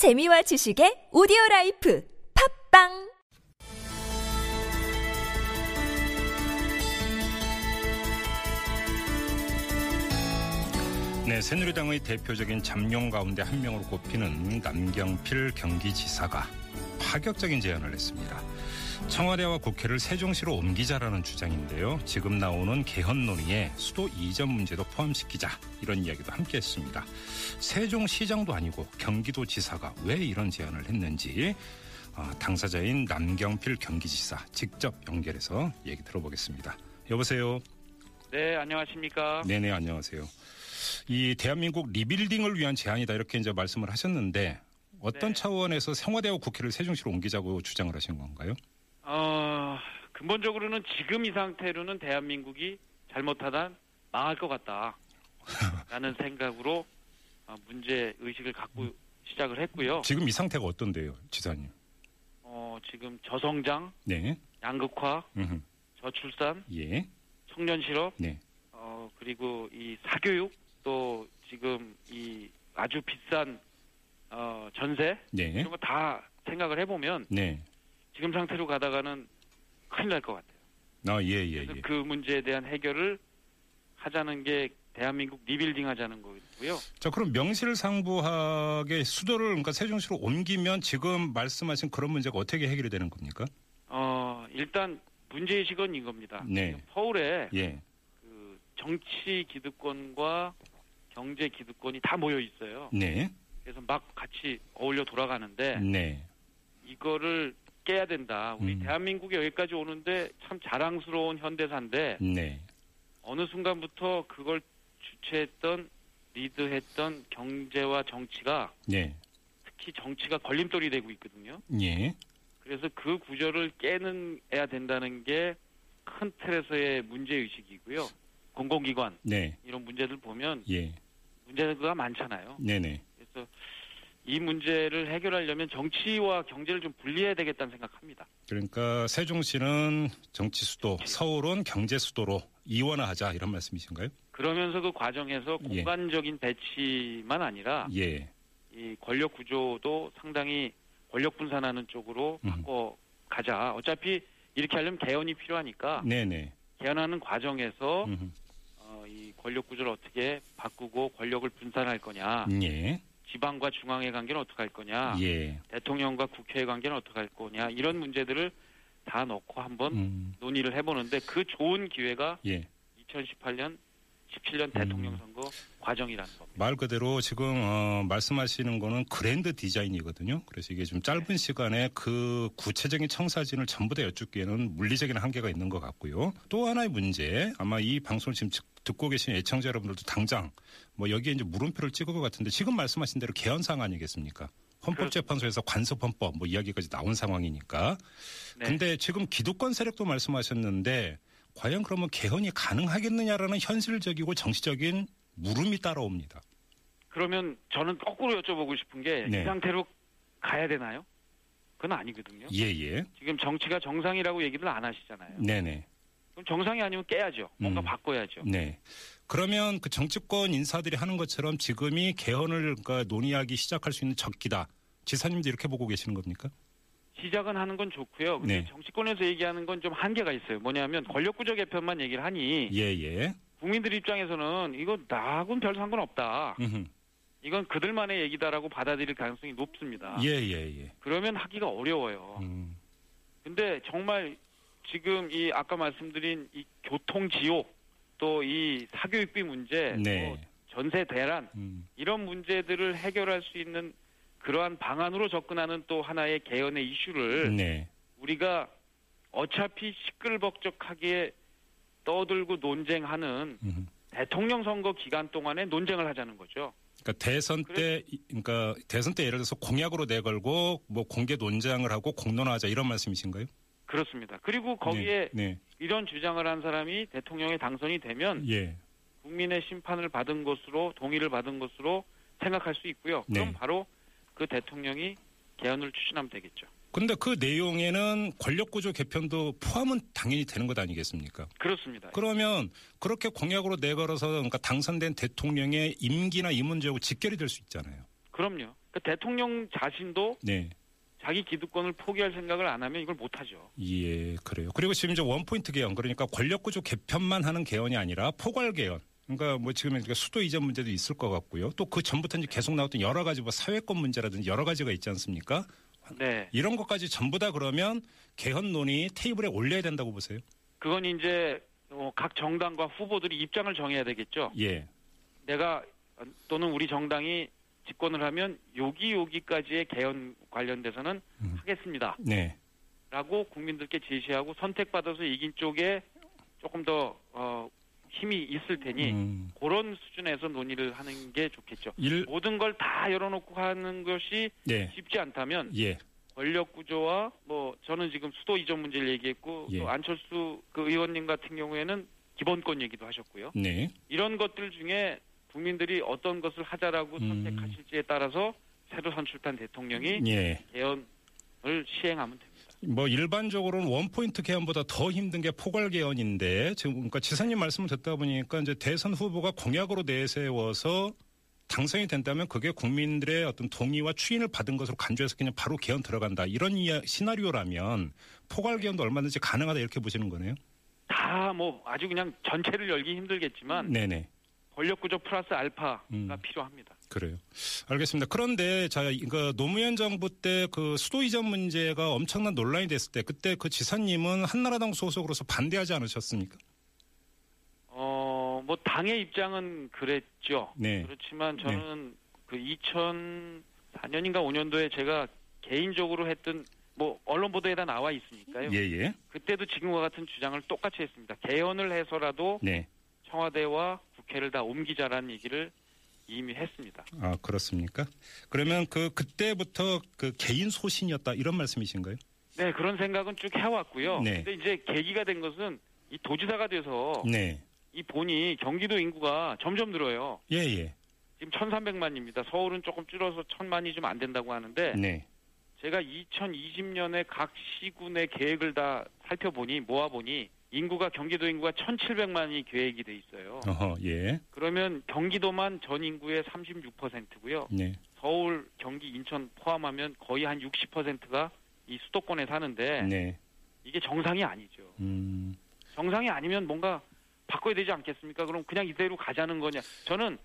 재미와 지식의 오디오 라이프 팟빵 네, 새누리당의 대표적인 잠룡 가운데 한 명으로 꼽히는 남경필 경기지사가 파격적인 제안을 했습니다. 청와대와 국회를 세종시로 옮기자라는 주장인데요. 지금 나오는 개헌 논의에 수도 이전 문제도 포함시키자 이런 이야기도 함께 했습니다. 세종시장도 아니고 경기도지사가 왜 이런 제안을 했는지 어, 당사자인 남경필 경기지사 직접 연결해서 얘기 들어보겠습니다. 여보세요. 네, 안녕하십니까. 네네 안녕하세요. 이 대한민국 리빌딩을 위한 제안이다 이렇게 이제 말씀을 하셨는데 어떤 네. 차원에서 청와대와 국회를 세종시로 옮기자고 주장을 하신 건가요? 어, 근본적으로는 지금 이 상태로는 대한민국이 잘못하다 망할 것 같다. 라는 생각으로 어, 문제 의식을 갖고 시작을 했고요. 지금 이 상태가 어떤데요, 지사님? 어, 지금 저성장, 네, 양극화, 음흠. 저출산, 예, 청년 실업, 네, 어, 그리고 이 사교육, 또 지금 이 아주 비싼 어, 전세 네, 이런 거 다 생각을 해보면 네. 지금 상태로 가다가는 큰일 날 것 같아요. 아, 예, 예, 그래서 예. 그 문제에 대한 해결을 하자는 게 대한민국 리빌딩 하자는 거고요. 자, 그럼 명실상부하게 수도를 그러니까 세종시로 옮기면 지금 말씀하신 그런 문제가 어떻게 해결이 되는 겁니까? 어, 일단 문제의식은 이겁니다. 네. 서울에 예, 그 정치 기득권과 경제 기득권이 다 모여 있어요. 네, 그래서 막 같이 어울려 돌아가는데 네, 이거를 깨야 된다. 우리 음. 대한민국이 여기까지 오는데 참 자랑스러운 현대사인데 네, 어느 순간부터 그걸 주체했던 리드했던 경제와 정치가 네, 특히 정치가 걸림돌이 되고 있거든요. 예, 그래서 그 구조를 깨는 해야 된다는 게 큰 틀에서의 문제 의식이고요. 공공기관 네, 이런 문제들 보면 예, 문제가 많잖아요. 네, 네. 그래서 이 문제를 해결하려면 정치와 경제를 좀 분리해야 되겠다는 생각합니다. 그러니까 세종시는 정치 수도, 서울은 경제 수도로 이원화하자 이런 말씀이신가요? 그러면서 그 과정에서 예. 공간적인 배치만 아니라 예, 이 권력 구조도 상당히 권력 분산하는 쪽으로 음. 바꿔 가자. 어차피 이렇게 하려면 개헌이 필요하니까 네, 네. 개헌하는 과정에서. 어, 이 권력 구조를 어떻게 바꾸고 권력을 분산할 거냐, 예, 지방과 중앙의 관계는 어떻게 할 거냐, 예. 대통령과 국회의 관계는 어떻게 할 거냐 이런 문제들을 다 넣고 한번 음, 논의를 해보는데 그 좋은 기회가 예. 2018년, 17년 대통령 선거 과정이라는 겁니다. 말 그대로 지금 어, 말씀하시는 거는 그랜드 디자인이거든요. 그래서 이게 좀 짧은 시간에 그 구체적인 청사진을 전부 다 여쭙기에는 물리적인 한계가 있는 것 같고요. 또 하나의 문제, 아마 이 방송을 지금 즉- 듣고 계신 애청자 여러분들도 당장 뭐 여기에 이제 물음표를 찍을 것 같은데 지금 말씀하신 대로 개헌상 아니겠습니까? 헌법재판소에서 관습헌법 뭐 이야기까지 나온 상황이니까. 네. 근데 지금 기득권 세력도 말씀하셨는데 과연 그러면 개헌이 가능하겠느냐라는 현실적이고 정치적인 물음이 따라옵니다. 그러면 저는 거꾸로 여쭤보고 싶은 게이 네. 상태로 가야 되나요? 그건 아니거든요. 예, 예. 지금 정치가 정상이라고 얘기를 안 하시잖아요. 네네. 그럼 정상이 아니면 깨야죠. 뭔가 음. 바꿔야죠. 네. 그러면 그 정치권 인사들이 하는 것처럼 지금이 개헌을 그러니까 논의하기 시작할 수 있는 적기다. 지사님도 이렇게 보고 계시는 겁니까? 시작은 하는 건 좋고요. 근데 네. 정치권에서 얘기하는 건 좀 한계가 있어요. 뭐냐면 권력구조 개편만 얘기를 하니 예, 예. 국민들 입장에서는 이거 나하고는 별 상관없다. 음흠. 이건 그들만의 얘기다라고 받아들일 가능성이 높습니다. 예, 예, 예. 그러면 하기가 어려워요. 음, 근데 정말 지금 이 아까 말씀드린 이 교통 지옥 또 이 사교육비 문제, 네. 또 전세 대란 음, 이런 문제들을 해결할 수 있는 그러한 방안으로 접근하는 또 하나의 개헌의 이슈를 네. 우리가 어차피 시끌벅적하게 떠들고 논쟁하는 음흠. 대통령 선거 기간 동안에 논쟁을 하자는 거죠. 그러니까 대선 때, 이- 그러니까 대선 때 예를 들어서 공약으로 내걸고 뭐 공개 논쟁을 하고 공론화하자 이런 말씀이신가요? 그렇습니다. 그리고 거기에 네, 이런 주장을 한 사람이 대통령에 당선이 되면 네. 예. 국민의 심판을 받은 것으로 동의를 받은 것으로 생각할 수 있고요. 그럼 네. 바로 그 대통령이 개헌을 추진하면 되겠죠. 근데 그 내용에는 권력구조 개편도 포함은 당연히 되는 것 아니겠습니까? 그렇습니다. 그러면 그렇게 공약으로 내걸어서 그러니까 당선된 대통령의 임기나 이 문제하고 직결이 될 수 있잖아요. 그럼요. 그 대통령 자신도 네. 자기 기득권을 포기할 생각을 안 하면 이걸 못 하죠. 예, 그래요. 그리고 지금 이제 원포인트 개헌 그러니까 권력구조 개편만 하는 개헌이 아니라 포괄 개헌. 그러니까 뭐 지금 수도 이전 문제도 있을 것 같고요. 또 그 전부터 이제 계속 나왔던 여러 가지 뭐 사회권 문제라든지 여러 가지가 있지 않습니까? 네. 이런 것까지 전부 다 그러면 개헌 논의 테이블에 올려야 된다고 보세요. 그건 이제 어, 각 정당과 후보들이 입장을 정해야 되겠죠. 예. 내가 어, 또는 우리 정당이 집권을 하면 여기 여기까지의 개헌 관련돼서는 음. 하겠습니다. 네. 라고 국민들께 제시하고 선택받아서 이긴 쪽에 조금 더 어, 힘이 있을 테니 음. 그런 수준에서 논의를 하는 게 좋겠죠. 일 모든 걸 다 열어놓고 하는 것이 네. 쉽지 않다면 예. 권력 구조와 뭐 저는 지금 수도 이전 문제를 얘기했고 예. 또 안철수 그 의원님 같은 경우에는 기본권 얘기도 하셨고요. 네. 이런 것들 중에 국민들이 어떤 것을 하자라고 음. 선택하실지에 따라서 새로 선출된 대통령이 예. 개헌을 시행하면 됩니다. 뭐 일반적으로는 원포인트 개헌보다 더 힘든 게 포괄 개헌인데 지금 그러니까 지사님 말씀을 듣다 보니까 이제 대선 후보가 공약으로 내세워서 당선이 된다면 그게 국민들의 어떤 동의와 추인을 받은 것으로 간주해서 그냥 바로 개헌 들어간다 이런 시나리오라면 포괄 개헌도 얼마든지 가능하다 이렇게 보시는 거네요. 다 뭐 아주 그냥 전체를 열기 힘들겠지만 네네. 권력 구조 플러스 알파가 음. 필요합니다. 그래요. 알겠습니다. 그런데 자, 그 노무현 정부 때 그 수도 이전 문제가 엄청난 논란이 됐을 때 그때 그 지사님은 한나라당 소속으로서 반대하지 않으셨습니까? 어, 뭐 당의 입장은 그랬죠. 네. 그렇지만 저는 그 2004년인가 5년도에 제가 개인적으로 했던 뭐 언론 보도에 다 나와 있으니까요. 예, 예. 그때도 지금과 같은 주장을 똑같이 했습니다. 개헌을 해서라도 네. 청와대와 국회를 다 옮기자라는 얘기를 이미 했습니다. 아, 그렇습니까? 그러면 그 그때부터 그 개인 소신이었다 이런 말씀이신가요? 네, 그런 생각은 쭉 해왔고요. 네. 근데 이제 계기가 된 것은 이 도지사가 돼서 네. 이 본이 경기도 인구가 점점 늘어요. 예, 예. 지금 1,300만입니다. 서울은 조금 줄어서 1,000만이 좀 안 된다고 하는데 네. 제가 2020년에 각 시군의 계획을 다 살펴보니 모아보니 인구가 경기도 인구가 1,700만이 계획이 돼 있어요. 어허, 예. 그러면 경기도만 전 인구의 36%고요. 네. 서울, 경기, 인천 포함하면 거의 한 60%가 이 수도권에 사는데 네. 이게 정상이 아니죠. 음. 정상이 아니면 뭔가 바꿔야 되지 않겠습니까? 그럼 그냥 이대로 가자는 거냐? 저는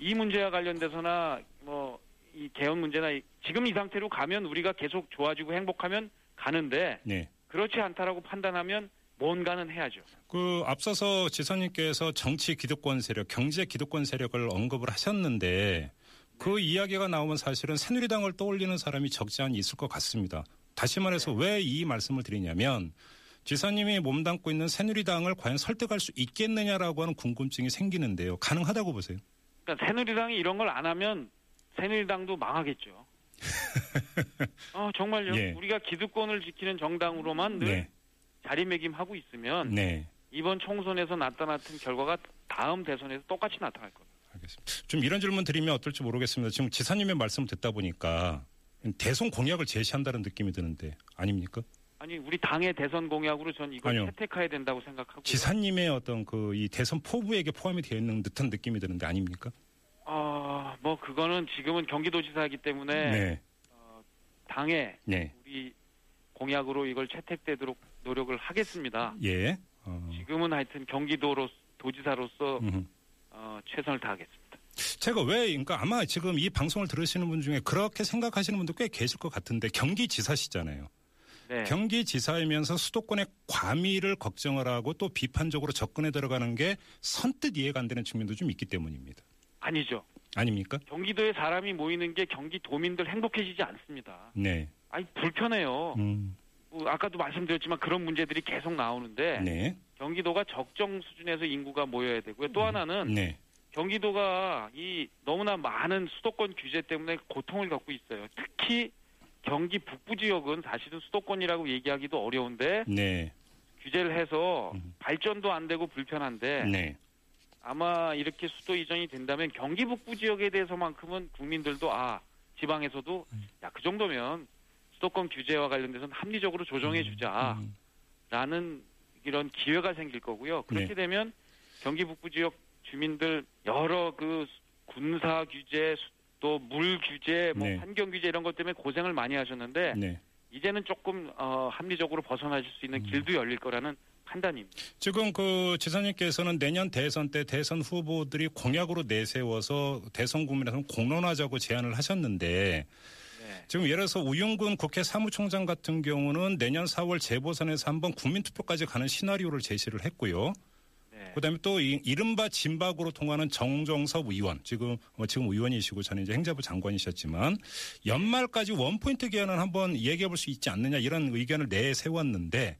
이 문제와 관련돼서나 뭐 이 개헌 문제나 이- 지금 이 상태로 가면 우리가 계속 좋아지고 행복하면 가는데 네. 그렇지 않다라고 판단하면 뭔가는 해야죠. 그 앞서서 지사님께서 정치 기득권 세력, 경제 기득권 세력을 언급을 하셨는데 그 이야기가 나오면 사실은 새누리당을 떠올리는 사람이 적지 않이 있을 것 같습니다. 다시 말해서 왜이 말씀을 드리냐면 지사님이 몸담고 있는 새누리당을 과연 설득할 수 있겠느냐라고 하는 궁금증이 생기는데요. 가능하다고 보세요. 그러니까 새누리당이 이런 걸 안 하면 새누리당도 망하겠죠. 어, 정말요. 예. 우리가 기득권을 지키는 정당으로만 늘 네. 자리매김하고 있으면 네. 이번 총선에서 나타났던 결과가 다음 대선에서 똑같이 나타날 겁니다. 알겠습니다. 좀 이런 질문 드리면 어떨지 모르겠습니다. 지금 지사님의 말씀 듣다 보니까 대선 공약을 제시한다는 느낌이 드는데 아닙니까? 아니 우리 당의 대선 공약으로 전 이걸 아니요. 채택해야 된다고 생각하고요. 지사님의 어떤 그 이 대선 포부에게 포함이 되어 있는 듯한 느낌이 드는데 아닙니까? 어, 뭐 그거는 지금은 경기도지사이기 때문에 네. 어, 당의 네. 우리 공약으로 이걸 채택되도록 노력을 하겠습니다. 예. 어, 지금은 하여튼 경기도로 도지사로서 음. 어, 최선을 다하겠습니다. 제가 왜, 그러니까 아마 지금 이 방송을 들으시는 분 중에 그렇게 생각하시는 분도 꽤 계실 것 같은데 경기지사시잖아요. 네. 경기지사이면서 수도권의 과밀을 걱정을 하고 또 비판적으로 접근해 들어가는 게 선뜻 이해가 안 되는 측면도 좀 있기 때문입니다. 아니죠. 아닙니까? 경기도에 사람이 모이는 게 경기도민들 행복해지지 않습니다. 네. 아니 불편해요. 음, 뭐 아까도 말씀드렸지만 그런 문제들이 계속 나오는데 네. 경기도가 적정 수준에서 인구가 모여야 되고요. 또 하나는 네. 경기도가 이 너무나 많은 수도권 규제 때문에 고통을 겪고 있어요. 특히 경기 북부 지역은 사실은 수도권이라고 얘기하기도 어려운데 네. 규제를 해서 음. 발전도 안 되고 불편한데 네. 아마 이렇게 수도 이전이 된다면 경기 북부 지역에 대해서만큼은 국민들도 아 지방에서도 음. 야그 정도면 수도권 규제와 관련돼서는 합리적으로 조정해 주자라는 음, 이런 기회가 생길 거고요. 그렇게 네. 되면 경기 북부 지역 주민들 여러 그 군사 규제, 수- 또물 규제, 뭐 네. 환경 규제 이런 것 때문에 고생을 많이 하셨는데 네. 이제는 조금 어, 합리적으로 벗어나실 수 있는 길도 열릴 거라는 판단입니다. 지금 그 지사님께서는 내년 대선 때 대선 후보들이 공약으로 내세워서 대선 국민에서 공론하자고 제안을 하셨는데 네. 지금 예를 들어서 우윤근 국회 사무총장 같은 경우는 내년 4월 재보선에서 한번 국민투표까지 가는 시나리오를 제시를 했고요. 네. 그다음에 또 이, 이른바 진박으로 통하는 정정섭 의원 지금 어, 지금 의원이시고 저는 이제 행자부 장관이셨지만 연말까지 원포인트 개헌은 한번 얘기해 볼 수 있지 않느냐 이런 의견을 내세웠는데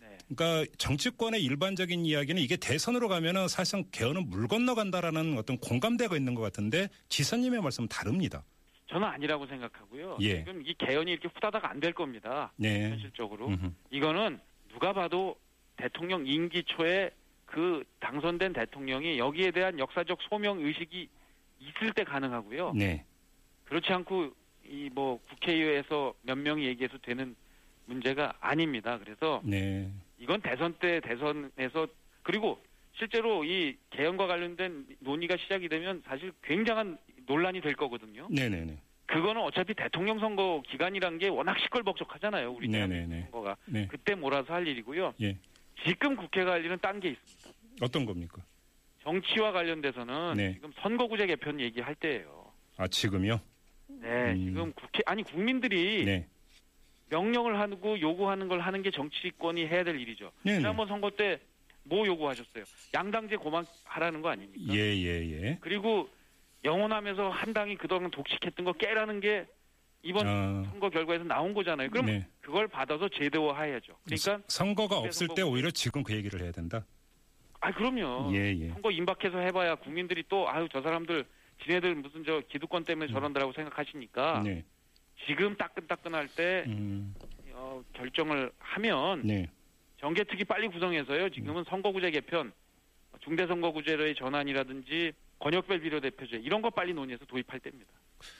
네. 그러니까 정치권의 일반적인 이야기는 이게 대선으로 가면은 사실상 개헌은 물 건너간다라는 어떤 공감대가 있는 것 같은데 지사님의 말씀은 다릅니다. 저는 아니라고 생각하고요. 예. 지금 이 개헌이 이렇게 후다닥 안 될 겁니다. 네. 현실적으로 음흠. 이거는 누가 봐도 대통령 임기 초에 그 당선된 대통령이 여기에 대한 역사적 소명 의식이 있을 때 가능하고요. 네. 그렇지 않고 이 뭐 국회의회에서 몇 명이 얘기해서 되는 문제가 아닙니다. 그래서 네. 이건 대선 때 대선에서 그리고 실제로 이 개헌과 관련된 논의가 시작이 되면 사실 굉장한 논란이 될 거거든요. 네네네. 그거는 어차피 대통령 선거 기간이란 게 워낙 시끌벅적하잖아요. 우리. 대한민국 선거가 네. 그때 몰아서 할 일이고요. 예. 지금 국회가 할 일은 딴 게 있습니다. 어떤 겁니까? 정치와 관련돼서는 네. 지금 선거구제 개편 얘기할 때예요. 아 지금요? 네, 음. 지금 국회 아니 국민들이 네. 명령을 하고 요구하는 걸 하는 게 정치권이 해야 될 일이죠. 네네. 지난번 선거 때 뭐 요구하셨어요? 양당제 고만하라는 거 아닙니까? 예예 예. 그리고 영원하면서 한 당이 그동안 독식했던 거 깨라는 게 이번 아, 선거 결과에서 나온 거잖아요. 그럼 네. 그걸 받아서 제도화해야죠. 그러니까 선거가 없을 때 선거구- 오히려 지금 그 얘기를 해야 된다. 아 그럼요. 예 예. 선거 임박해서 해봐야 국민들이 또 아유 저 사람들 지네들 무슨 저 기득권 때문에 저런다라고 생각하시니까 음. 네. 지금 따끈따끈할 때 음, 어, 결정을 하면 네. 정개특위 빨리 구성해서요. 지금은 선거구제 개편, 중대선거구제의 전환이라든지 권역별 비례대표제 이런 거 빨리 논의해서 도입할 때입니다.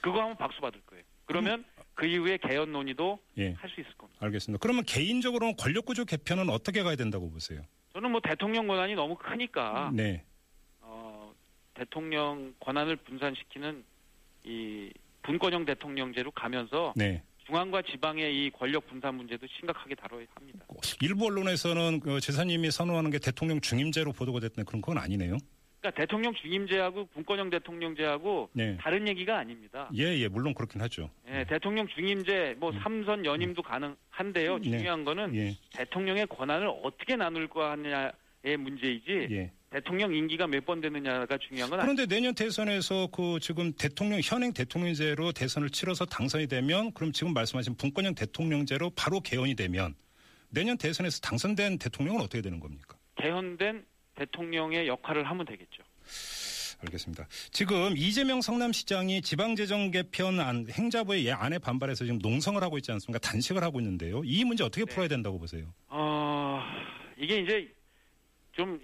그거 하면 박수 받을 거예요. 그러면 그 이후에 개헌 논의도 예. 할수 있을 겁니다. 알겠습니다. 그러면 개인적으로는 권력구조 개편은 어떻게 가야 된다고 보세요? 저는 뭐 대통령 권한이 너무 크니까 네. 어, 대통령 권한을 분산시키는 이 분권형 대통령제로 가면서 네. 중앙과 지방의 이 권력 분산 문제도 심각하게 다뤄야 합니다. 일부 언론에서는 그 지사님이 선호하는 게 대통령 중임제로 보도가 됐는데 그런 건 아니네요. 그러니까 대통령 중임제하고 분권형 대통령제하고 네. 다른 얘기가 아닙니다. 예, 예, 물론 그렇긴 하죠. 예, 대통령 중임제 뭐 삼선 연임도 가능한데요. 네. 중요한 거는 예, 대통령의 권한을 어떻게 나눌 거냐의 문제이지 예. 대통령 임기가 몇 번 되느냐가 중요한 건 아니 그런데 내년 대선에서 그 지금 대통령 현행 대통령제로 대선을 치러서 당선이 되면 그럼 지금 말씀하신 분권형 대통령제로 바로 개헌이 되면 내년 대선에서 당선된 대통령은 어떻게 되는 겁니까? 개헌된 대통령의 역할을 하면 되겠죠. 알겠습니다. 지금 이재명 성남시장이 지방재정 개편 안 행자부의 예 안에 반발해서 지금 농성을 하고 있지 않습니까? 단식을 하고 있는데요. 이 문제 어떻게 네. 풀어야 된다고 보세요? 어, 이게 이제 좀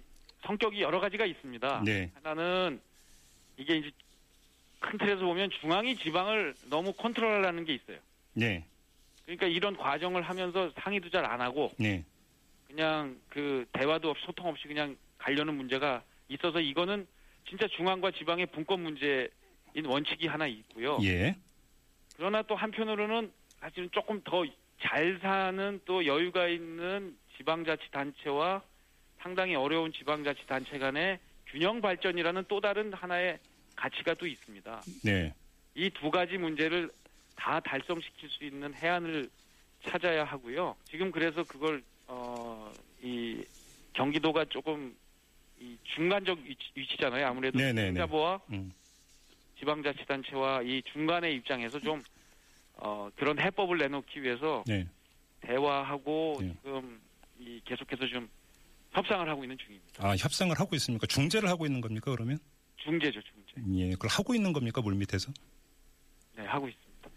성격이 여러 가지가 있습니다. 네. 하나는 이게 이제 큰 틀에서 보면 중앙이 지방을 너무 컨트롤하는 게 있어요. 네, 그러니까 이런 과정을 하면서 상의도 잘 안 하고 네, 그냥 그 대화도 없이 소통 없이 그냥 가려는 문제가 있어서 이거는 진짜 중앙과 지방의 분권 문제인 원칙이 하나 있고요. 예, 그러나 또 한편으로는 사실은 조금 더 잘 사는 또 여유가 있는 지방자치단체와 상당히 어려운 지방자치단체 간의 균형 발전이라는 또 다른 하나의 가치가 또 있습니다. 네, 이 두 가지 문제를 다 달성시킬 수 있는 해안을 찾아야 하고요. 지금 그래서 그걸 어, 이 경기도가 조금 이 중간적 위치, 잖아요 아무래도 네네네. 행자부와 음, 지방자치단체와 이 중간의 입장에서 좀 어, 그런 해법을 내놓기 위해서 네. 대화하고 네. 지금 이 계속해서 좀 협상을 하고 있는 중입니다. 아 협상을 하고 있습니까? 중재를 하고 있는 겁니까? 그러면? 중재죠, 중재. 예, 그걸 하고 있는 겁니까? 물 밑에서? 네, 하고 있습니다.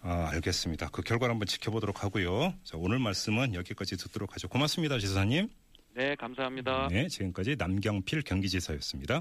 아, 알겠습니다. 그 결과를 한번 지켜보도록 하고요. 자, 오늘 말씀은 여기까지 듣도록 하죠. 고맙습니다, 지사님. 네, 감사합니다. 네, 지금까지 남경필 경기지사였습니다.